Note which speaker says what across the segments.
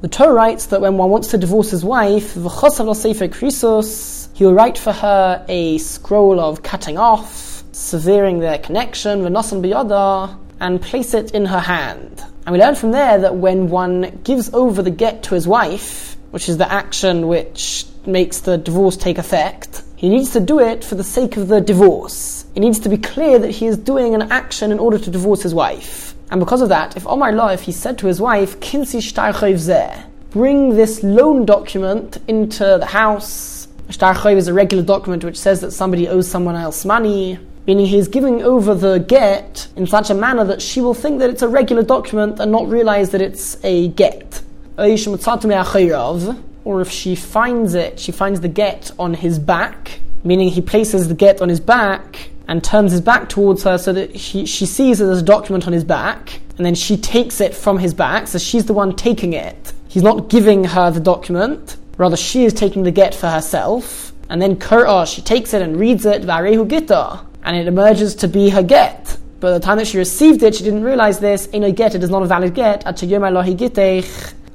Speaker 1: The Torah writes that when one wants to divorce his wife, he will write for her a scroll of cutting off, severing their connection, and place it in her hand. And we learn from there that when one gives over the get to his wife, which is the action which makes the divorce take effect, he needs to do it for the sake of the divorce. It needs to be clear that he is doing an action in order to divorce his wife. And because of that, if Omar if he said to his wife, Kinsi zeh, bring this loan document into the house. Shtar is a regular document which says that somebody owes someone else money, meaning he's giving over the get in such a manner that she will think that it's a regular document and not realize that it's a get or if she finds it, she finds the get on his back, meaning he places the get on his back and turns his back towards her so that she, she sees that there's a document on his back, and then she takes it from his back, so she's the one taking it. He's not giving her the document, rather she is taking the get for herself, and then Kur'ah, oh, she takes it and reads it, Varehu Gita, and it emerges to be her get. But the time that she received it, she didn't realize this. Eno get, it is not a valid get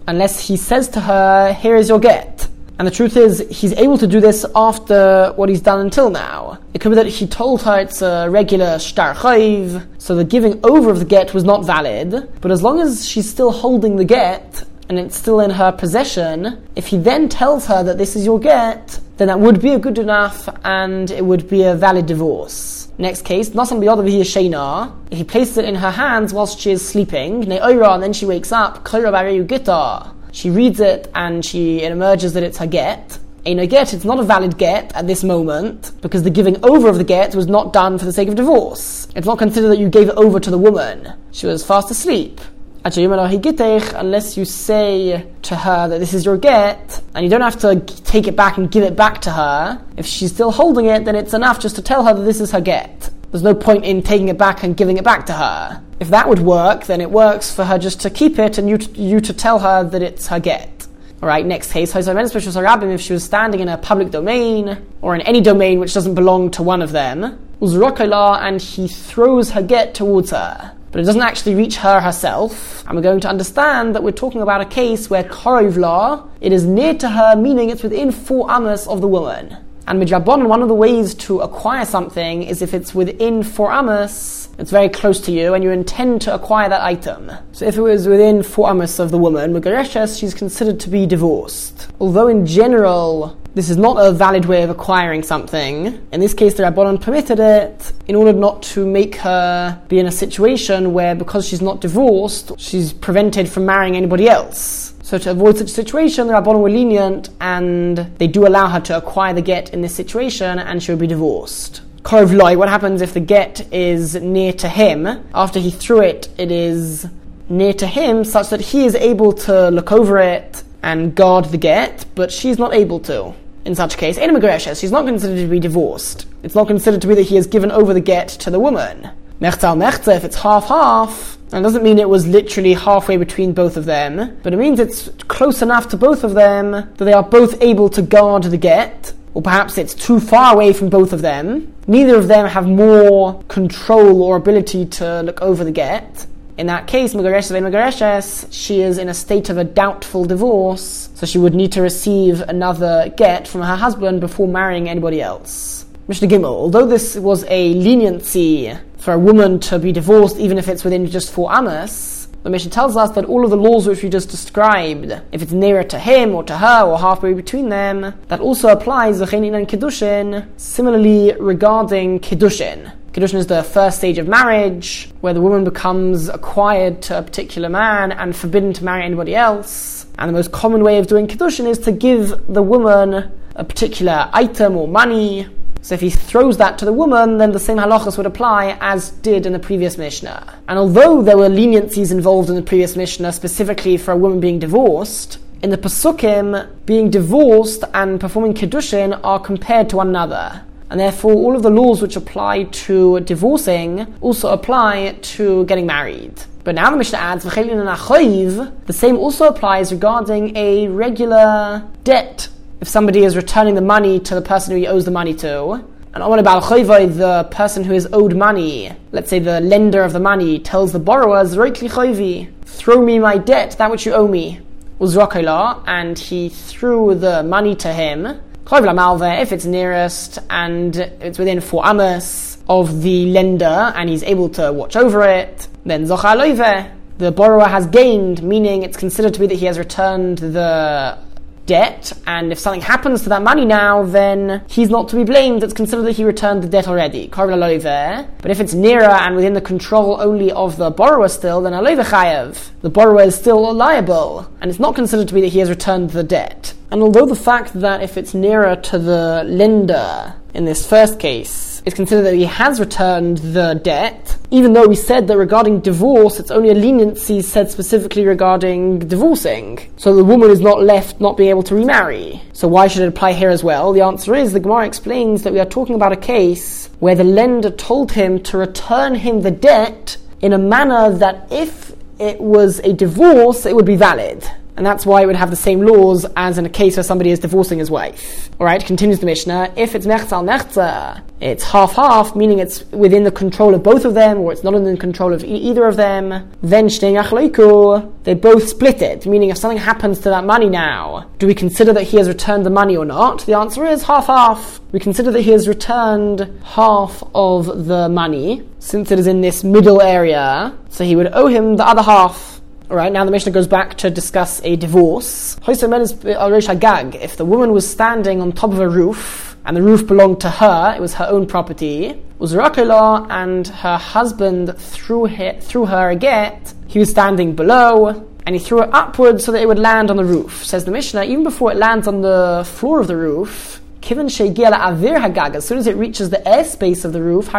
Speaker 1: unless he says to her, Here is your get. And the truth is, he's able to do this after what he's done until now. It could be that he told her it's a regular shtar chayiv, so the giving over of the get was not valid. But as long as she's still holding the get, and it's still in her possession, if he then tells her that this is your get, then that would be a good enough and it would be a valid divorce. Next case, Nasan Biyadavihi Shena. He places it in her hands whilst she is sleeping. Ne'oira, and then she wakes up. Gita. She reads it and she it emerges that it's her get. A get, it's not a valid get at this moment because the giving over of the get was not done for the sake of divorce. It's not considered that you gave it over to the woman. She was fast asleep unless you say to her that this is your get, and you don't have to take it back and give it back to her. If she's still holding it, then it's enough just to tell her that this is her get. There's no point in taking it back and giving it back to her. If that would work, then it works for her just to keep it and you to, you to tell her that it's her get. Alright, next case, if she was standing in a public domain, or in any domain which doesn't belong to one of them, and he throws her get towards her but it doesn't actually reach her herself. And we're going to understand that we're talking about a case where korov law, it is near to her, meaning it's within four amas of the woman. And midrabanan, one of the ways to acquire something is if it's within four amas, it's very close to you, and you intend to acquire that item. So if it was within four amas of the woman, Mugareshes, she's considered to be divorced. Although in general, this is not a valid way of acquiring something. In this case, the Rabbanon permitted it in order not to make her be in a situation where, because she's not divorced, she's prevented from marrying anybody else. So to avoid such a situation, the Rabbanon were lenient and they do allow her to acquire the get in this situation and she will be divorced. Korov what happens if the get is near to him? After he threw it, it is near to him such that he is able to look over it and guard the get, but she's not able to in such case, Ena Megreshes, she's not considered to be divorced. It's not considered to be that he has given over the get to the woman. Mechzal Mechze, if it's half-half, that doesn't mean it was literally halfway between both of them, but it means it's close enough to both of them that they are both able to guard the get, or perhaps it's too far away from both of them. Neither of them have more control or ability to look over the get. In that case, Megareshes Megareshes, she is in a state of a doubtful divorce, so she would need to receive another get from her husband before marrying anybody else. Mishnah Gimel, although this was a leniency for a woman to be divorced even if it's within just four amas, the Mishnah tells us that all of the laws which we just described, if it's nearer to him or to her or halfway between them, that also applies to and Kiddushin, similarly regarding Kiddushin. Kiddushin is the first stage of marriage, where the woman becomes acquired to a particular man and forbidden to marry anybody else. And the most common way of doing Kiddushin is to give the woman a particular item or money. So if he throws that to the woman, then the same halachas would apply as did in the previous Mishnah. And although there were leniencies involved in the previous Mishnah, specifically for a woman being divorced, in the Pasukim, being divorced and performing Kiddushin are compared to one another. And therefore, all of the laws which apply to divorcing also apply to getting married. But now the Mishnah adds, the same also applies regarding a regular debt. If somebody is returning the money to the person who he owes the money to, And Omar Bal the person who is owed money, let's say the lender of the money, tells the borrowers, throw me my debt, that which you owe me. And he threw the money to him. If it's nearest and it's within four amos of the lender and he's able to watch over it, then the borrower has gained, meaning it's considered to be that he has returned the debt, and if something happens to that money now, then he's not to be blamed. It's considered that he returned the debt already. But if it's nearer and within the control only of the borrower still, then chayev. The borrower is still liable, and it's not considered to be that he has returned the debt. And although the fact that if it's nearer to the lender in this first case, it's considered that he has returned the debt, even though we said that regarding divorce, it's only a leniency said specifically regarding divorcing. So the woman is not left not being able to remarry. So why should it apply here as well? The answer is the Gemara explains that we are talking about a case where the lender told him to return him the debt in a manner that if it was a divorce, it would be valid and that's why it would have the same laws as in a case where somebody is divorcing his wife. Alright, continues the Mishnah. If it's mechzal mechza, it's half-half, meaning it's within the control of both of them, or it's not in the control of e- either of them, then they both split it, meaning if something happens to that money now, do we consider that he has returned the money or not? The answer is half-half. We consider that he has returned half of the money, since it is in this middle area, so he would owe him the other half. All right, now the Mishnah goes back to discuss a divorce. If the woman was standing on top of a roof and the roof belonged to her, it was her own property, and her husband threw, her, threw her a get, he was standing below, and he threw it upwards so that it would land on the roof. Says the Mishnah, even before it lands on the floor of the roof, Kivan avir hagag, as soon as it reaches the airspace of the roof,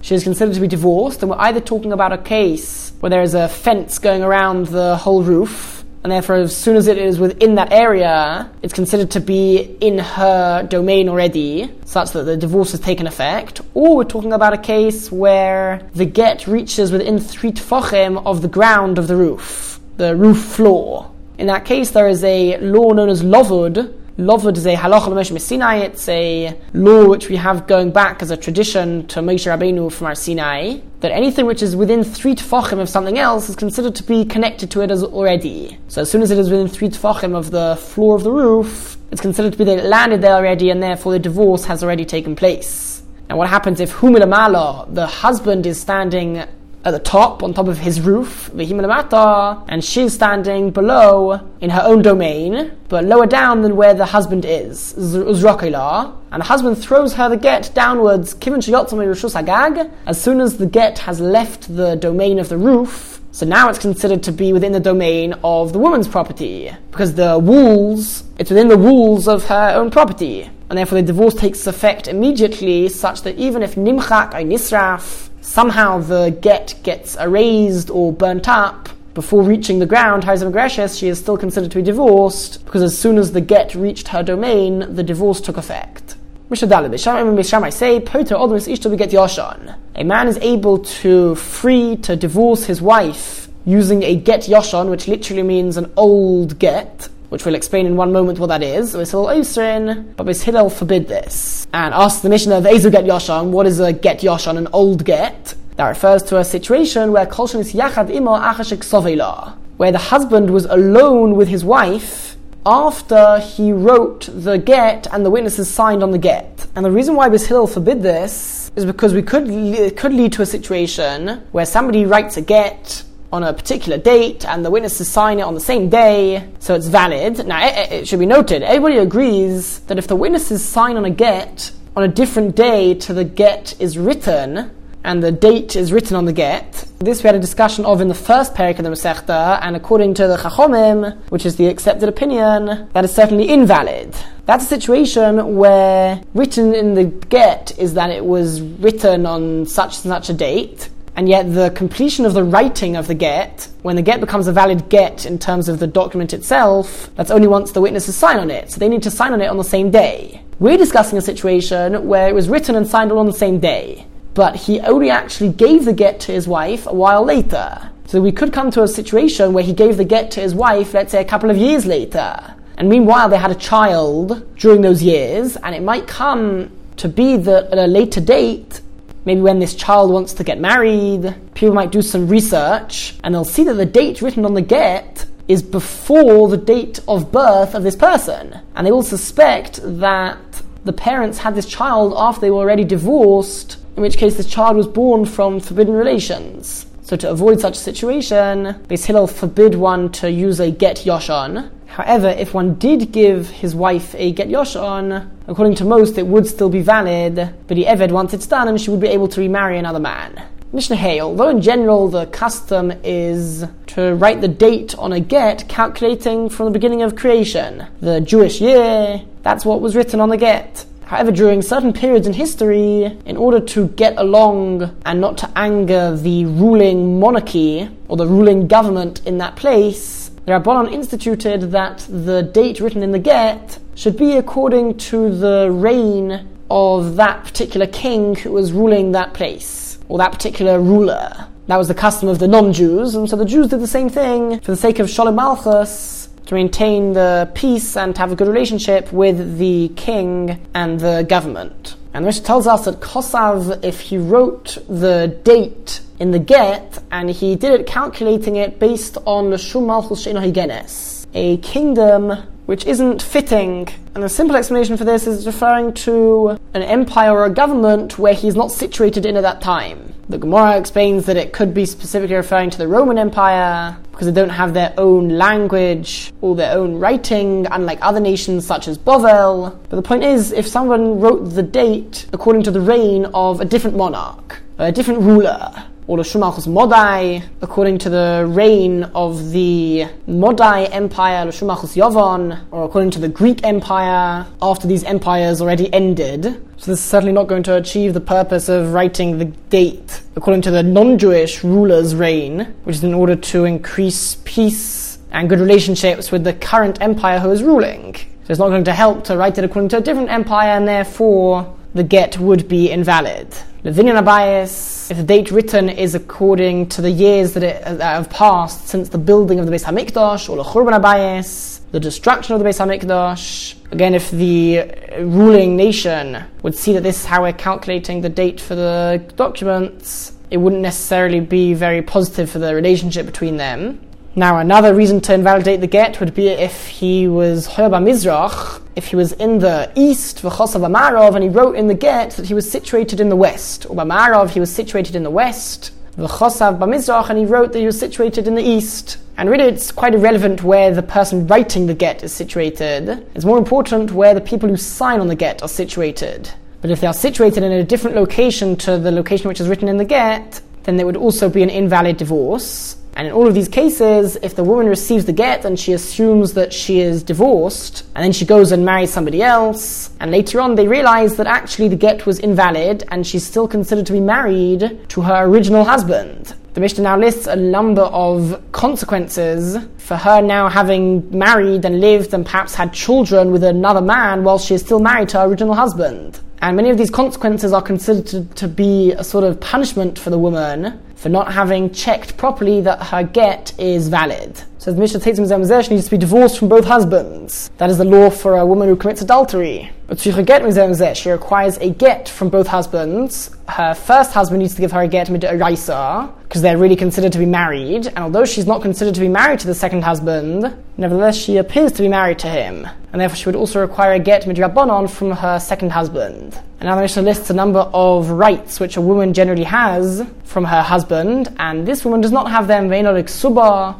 Speaker 1: she is considered to be divorced, and we're either talking about a case where there is a fence going around the whole roof, and therefore, as soon as it is within that area, it's considered to be in her domain already, such that the divorce has taken effect. Or we're talking about a case where the get reaches within three tfachim of the ground of the roof, the roof floor. In that case, there is a law known as lovud, Lovud is a halacha Moshe Sinai. It's a law which we have going back as a tradition to Moshe Rabbeinu from our Sinai. That anything which is within three tefachim of something else is considered to be connected to it as already. So as soon as it is within three tefachim of the floor of the roof, it's considered to be that it landed there already, and therefore the divorce has already taken place. Now, what happens if Humilamala, the husband, is standing at the top, on top of his roof, and she's standing below in her own domain, but lower down than where the husband is, and the husband throws her the get downwards, as soon as the get has left the domain of the roof, so now it's considered to be within the domain of the woman's property, because the walls, it's within the walls of her own property. And therefore the divorce takes effect immediately, such that even if nimchak or nisraf, somehow the get gets erased or burnt up before reaching the ground, she is still considered to be divorced because as soon as the get reached her domain, the divorce took effect. I say, A man is able to free to divorce his wife using a get yoshan, which literally means an old get, which we'll explain in one moment what that is. But Beis Hillel forbid this. And ask the Mishnah of Ezu get Yoshan, what is a get Yoshan, an old get? That refers to a situation where Kolshan is Yachad Imo Achashik Sovela, where the husband was alone with his wife after he wrote the get and the witnesses signed on the get. And the reason why Beis Hillel forbid this is because we could, it could lead to a situation where somebody writes a get on a particular date and the witnesses sign it on the same day, so it's valid. Now, it, it, should be noted, everybody agrees that if the witnesses sign on a get on a different day to the get is written, and the date is written on the get. This we had a discussion of in the first parak of the Masechta, and according to the Chachomim, which is the accepted opinion, that is certainly invalid. That's a situation where written in the get is that it was written on such and such a date, and yet the completion of the writing of the get, when the get becomes a valid get in terms of the document itself, that's only once the witnesses sign on it. So they need to sign on it on the same day. We're discussing a situation where it was written and signed on the same day, but he only actually gave the get to his wife a while later. So we could come to a situation where he gave the get to his wife, let's say a couple of years later. And meanwhile, they had a child during those years, and it might come to be that at a later date, maybe when this child wants to get married, people might do some research and they'll see that the date written on the get is before the date of birth of this person. And they will suspect that the parents had this child after they were already divorced, in which case this child was born from forbidden relations. So to avoid such a situation, Beis Hillel forbid one to use a get yoshon. However, if one did give his wife a get yoshon, according to most, it would still be valid, but he eved once it's done and she would be able to remarry another man. Mishnah Hay, although in general the custom is to write the date on a get calculating from the beginning of creation, the Jewish year, that's what was written on the get. However, during certain periods in history, in order to get along and not to anger the ruling monarchy or the ruling government in that place, the Rabbanon instituted that the date written in the get should be according to the reign of that particular king who was ruling that place, or that particular ruler. That was the custom of the non-Jews, and so the Jews did the same thing for the sake of Shalom Malchus, to maintain the peace and to have a good relationship with the king and the government. And the Mishnah tells us that Kosav, if he wrote the date in the get, and he did it calculating it based on the Shum Malchus Higenes, a kingdom which isn't fitting. And the simple explanation for this is referring to an empire or a government where he's not situated in at that time. The Gemara explains that it could be specifically referring to the Roman Empire because they don't have their own language or their own writing, unlike other nations such as Bovel. But the point is, if someone wrote the date according to the reign of a different monarch, a different ruler, or the Modai, according to the reign of the Modai Empire, the Yovan, or according to the Greek Empire, after these empires already ended. So this is certainly not going to achieve the purpose of writing the date according to the non-Jewish ruler's reign, which is in order to increase peace and good relationships with the current empire who is ruling. So it's not going to help to write it according to a different empire, and therefore the get would be invalid. Levinian Abayis, if the date written is according to the years that, it, that have passed since the building of the Beis Hamikdash, or Lechurban Abayis, the destruction of the Beis Hamikdash. Again, if the ruling nation would see that this is how we're calculating the date for the documents, it wouldn't necessarily be very positive for the relationship between them. Now, another reason to invalidate the get would be if he was Hoyaba Mizrach, if he was in the east, V'chosav Amarov, and he wrote in the get that he was situated in the west. Or Amarov, he was situated in the west. V'chosav Bamizrach, and he wrote that he was situated in the east. And really, it's quite irrelevant where the person writing the get is situated. It's more important where the people who sign on the get are situated. But if they are situated in a different location to the location which is written in the get, then there would also be an invalid divorce. And in all of these cases, if the woman receives the get and she assumes that she is divorced, and then she goes and marries somebody else, and later on they realize that actually the get was invalid and she's still considered to be married to her original husband. The Mishnah now lists a number of consequences for her now having married and lived and perhaps had children with another man while she is still married to her original husband. And many of these consequences are considered to, to, be a sort of punishment for the woman for not having checked properly that her get is valid. So the Mishnah takes she needs to be divorced from both husbands. That is the law for a woman who commits adultery. But she requires a get from both husbands. Her first husband needs to give her a get midairaisa, because they're really considered to be married. And although she's not considered to be married to the second husband, nevertheless she appears to be married to him. And therefore she would also require a get midrabanon from her second husband. And now the Mishnah lists a number of rights which a woman generally has from her husband, and this woman does not have them.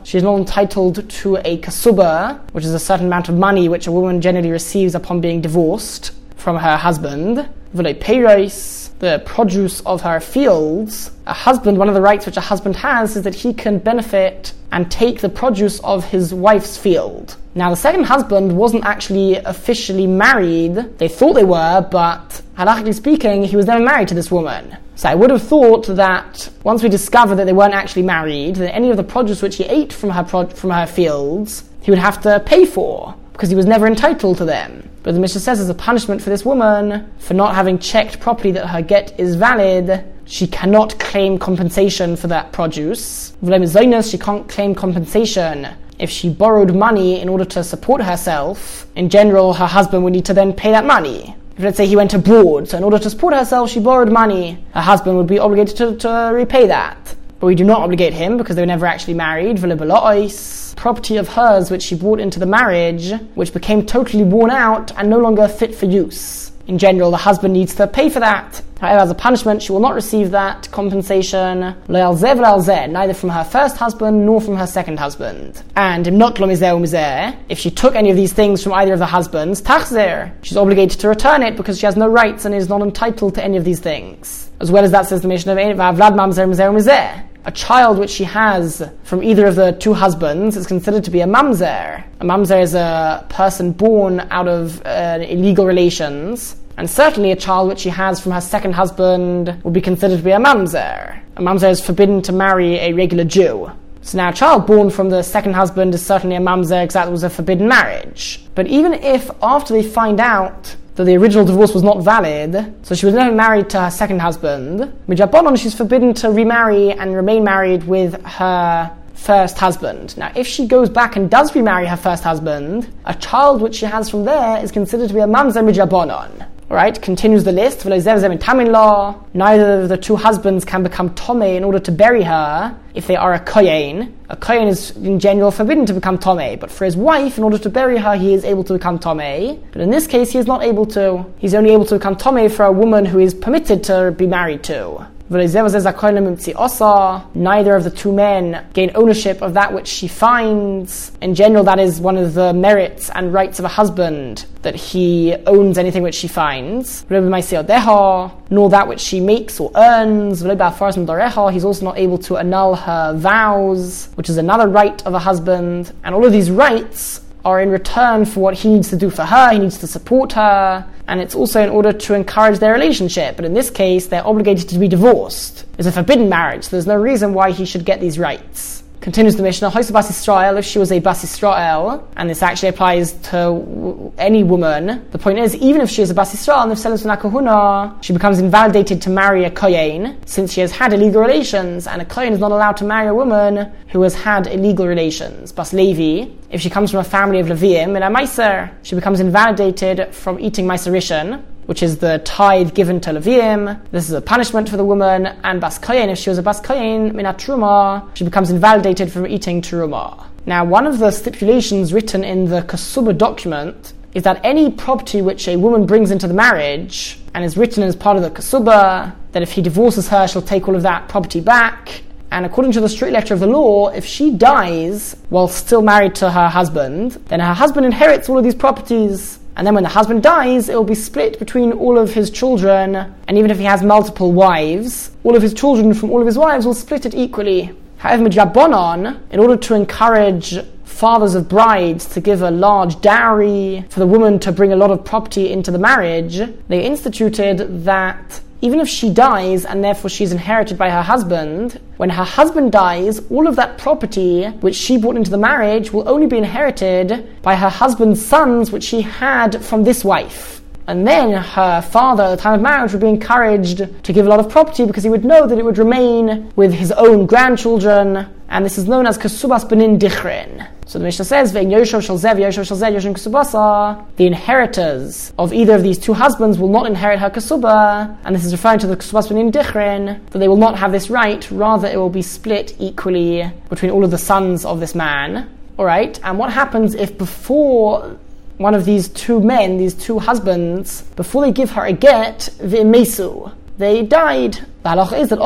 Speaker 1: She is not entitled to a kasuba, which is a certain amount of money which a woman generally receives upon being divorced from her husband. V'le peiros, the produce of her fields. A husband, one of the rights which a husband has is that he can benefit and take the produce of his wife's field. Now, the second husband wasn't actually officially married. They thought they were, but halachically speaking, he was never married to this woman. So I would have thought that once we discovered that they weren't actually married, that any of the produce which he ate from her pro- from her fields, he would have to pay for because he was never entitled to them. But the Mishnah says as a punishment for this woman for not having checked properly that her get is valid, she cannot claim compensation for that produce. She can't claim compensation if she borrowed money in order to support herself. In general, her husband would need to then pay that money. Let's say he went abroad, so in order to support herself, she borrowed money, her husband would be obligated to, to repay that. But we do not obligate him because they were never actually married. Property of hers which she brought into the marriage, which became totally worn out and no longer fit for use. In general, the husband needs to pay for that. However, as a punishment, she will not receive that compensation, neither from her first husband nor from her second husband. And um, if she took any of these things from either of the husbands, she's obligated to return it because she has no rights and is not entitled to any of these things. As well as that says the Mishnah of a child which she has from either of the two husbands is considered to be a mamzer. A mamzer is a person born out of uh, illegal relations, and certainly a child which she has from her second husband would be considered to be a mamzer. A mamzer is forbidden to marry a regular Jew. So now a child born from the second husband is certainly a mamzer because that was a forbidden marriage. But even if after they find out that the original divorce was not valid, so she was never married to her second husband. Mijabonon, she's forbidden to remarry and remain married with her first husband. Now, if she goes back and does remarry her first husband, a child which she has from there is considered to be a mamzer mijabonon. Right, continues the list. Neither of the two husbands can become tome in order to bury her if they are a kohen. A kohen is in general forbidden to become tome, but for his wife, in order to bury her, he is able to become tome. But in this case, he is not able to. He's only able to become tome for a woman who is permitted to be married to. Neither of the two men gain ownership of that which she finds. In general, that is one of the merits and rights of a husband, that he owns anything which she finds. Nor that which she makes or earns. He's also not able to annul her vows, which is another right of a husband. And all of these rights are in return for what he needs to do for her, he needs to support her, and it's also in order to encourage their relationship. But in this case, they're obligated to be divorced. It's a forbidden marriage, so there's no reason why he should get these rights. Continues the Mishnah, Hoisa Bas Israel, if she was a Bas Israel, and this actually applies to any woman, the point is, even if she is a Bas Israel, and if Kahuna, she becomes invalidated to marry a Kohen, since she has had illegal relations, and a Kohen is not allowed to marry a woman who has had illegal relations. Bas Levi, if she comes from a family of Leviim, in a she becomes invalidated from eating Meiser Rishon, which is the tithe given to Levium. This is a punishment for the woman. And Bas Kohen, if she was a Bas Kohen, Minat Truma, she becomes invalidated from eating Truma. Now, one of the stipulations written in the Kasuba document is that any property which a woman brings into the marriage and is written as part of the Kasuba, that if he divorces her, she'll take all of that property back. And according to the straight letter of the law, if she dies while still married to her husband, then her husband inherits all of these properties and then when the husband dies, it will be split between all of his children. And even if he has multiple wives, all of his children from all of his wives will split it equally. However, Midrabanon, in order to encourage fathers of brides to give a large dowry for the woman to bring a lot of property into the marriage, they instituted that even if she dies and therefore she's inherited by her husband, when her husband dies, all of that property which she brought into the marriage will only be inherited by her husband's sons, which she had from this wife. And then her father, at the time of marriage, would be encouraged to give a lot of property because he would know that it would remain with his own grandchildren. And this is known as Kasubas Benin Dichrin. So the Mishnah says, the inheritors of either of these two husbands will not inherit her kasuba, and this is referring to the kasubas benin dichrin, that they will not have this right, rather it will be split equally between all of the sons of this man. Alright, and what happens if before one of these two men, these two husbands, before they give her a get, v'imesu, they died. The is that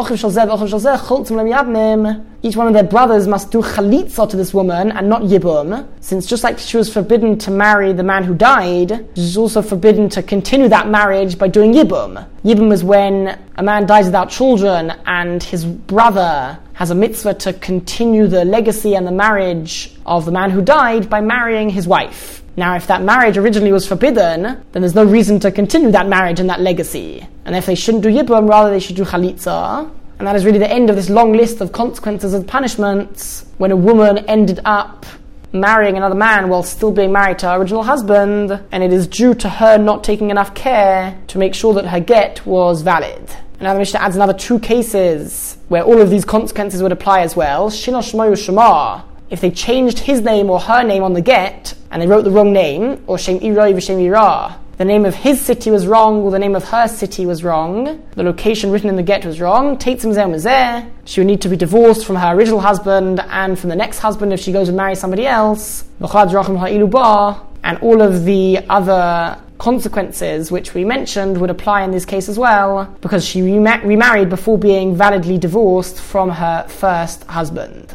Speaker 1: each one of their brothers must do chalitza to this woman and not yibum, since just like she was forbidden to marry the man who died, she's also forbidden to continue that marriage by doing yibum. Yibum is when a man dies without children and his brother has a mitzvah to continue the legacy and the marriage of the man who died by marrying his wife. Now, if that marriage originally was forbidden, then there's no reason to continue that marriage and that legacy. And if they shouldn't do yibum, rather they should do chalitza. And that is really the end of this long list of consequences and punishments when a woman ended up marrying another man while still being married to her original husband, and it is due to her not taking enough care to make sure that her get was valid. And now the Mishnah adds another two cases where all of these consequences would apply as well. Shinosh Shema. If they changed his name or her name on the get, and they wrote the wrong name, or Shem Iroi v'Shem Ira, the name of his city was wrong or the name of her city was wrong, the location written in the get was wrong, she would need to be divorced from her original husband and from the next husband if she goes and marries somebody else, and all of the other consequences which we mentioned would apply in this case as well, because she remarried before being validly divorced from her first husband.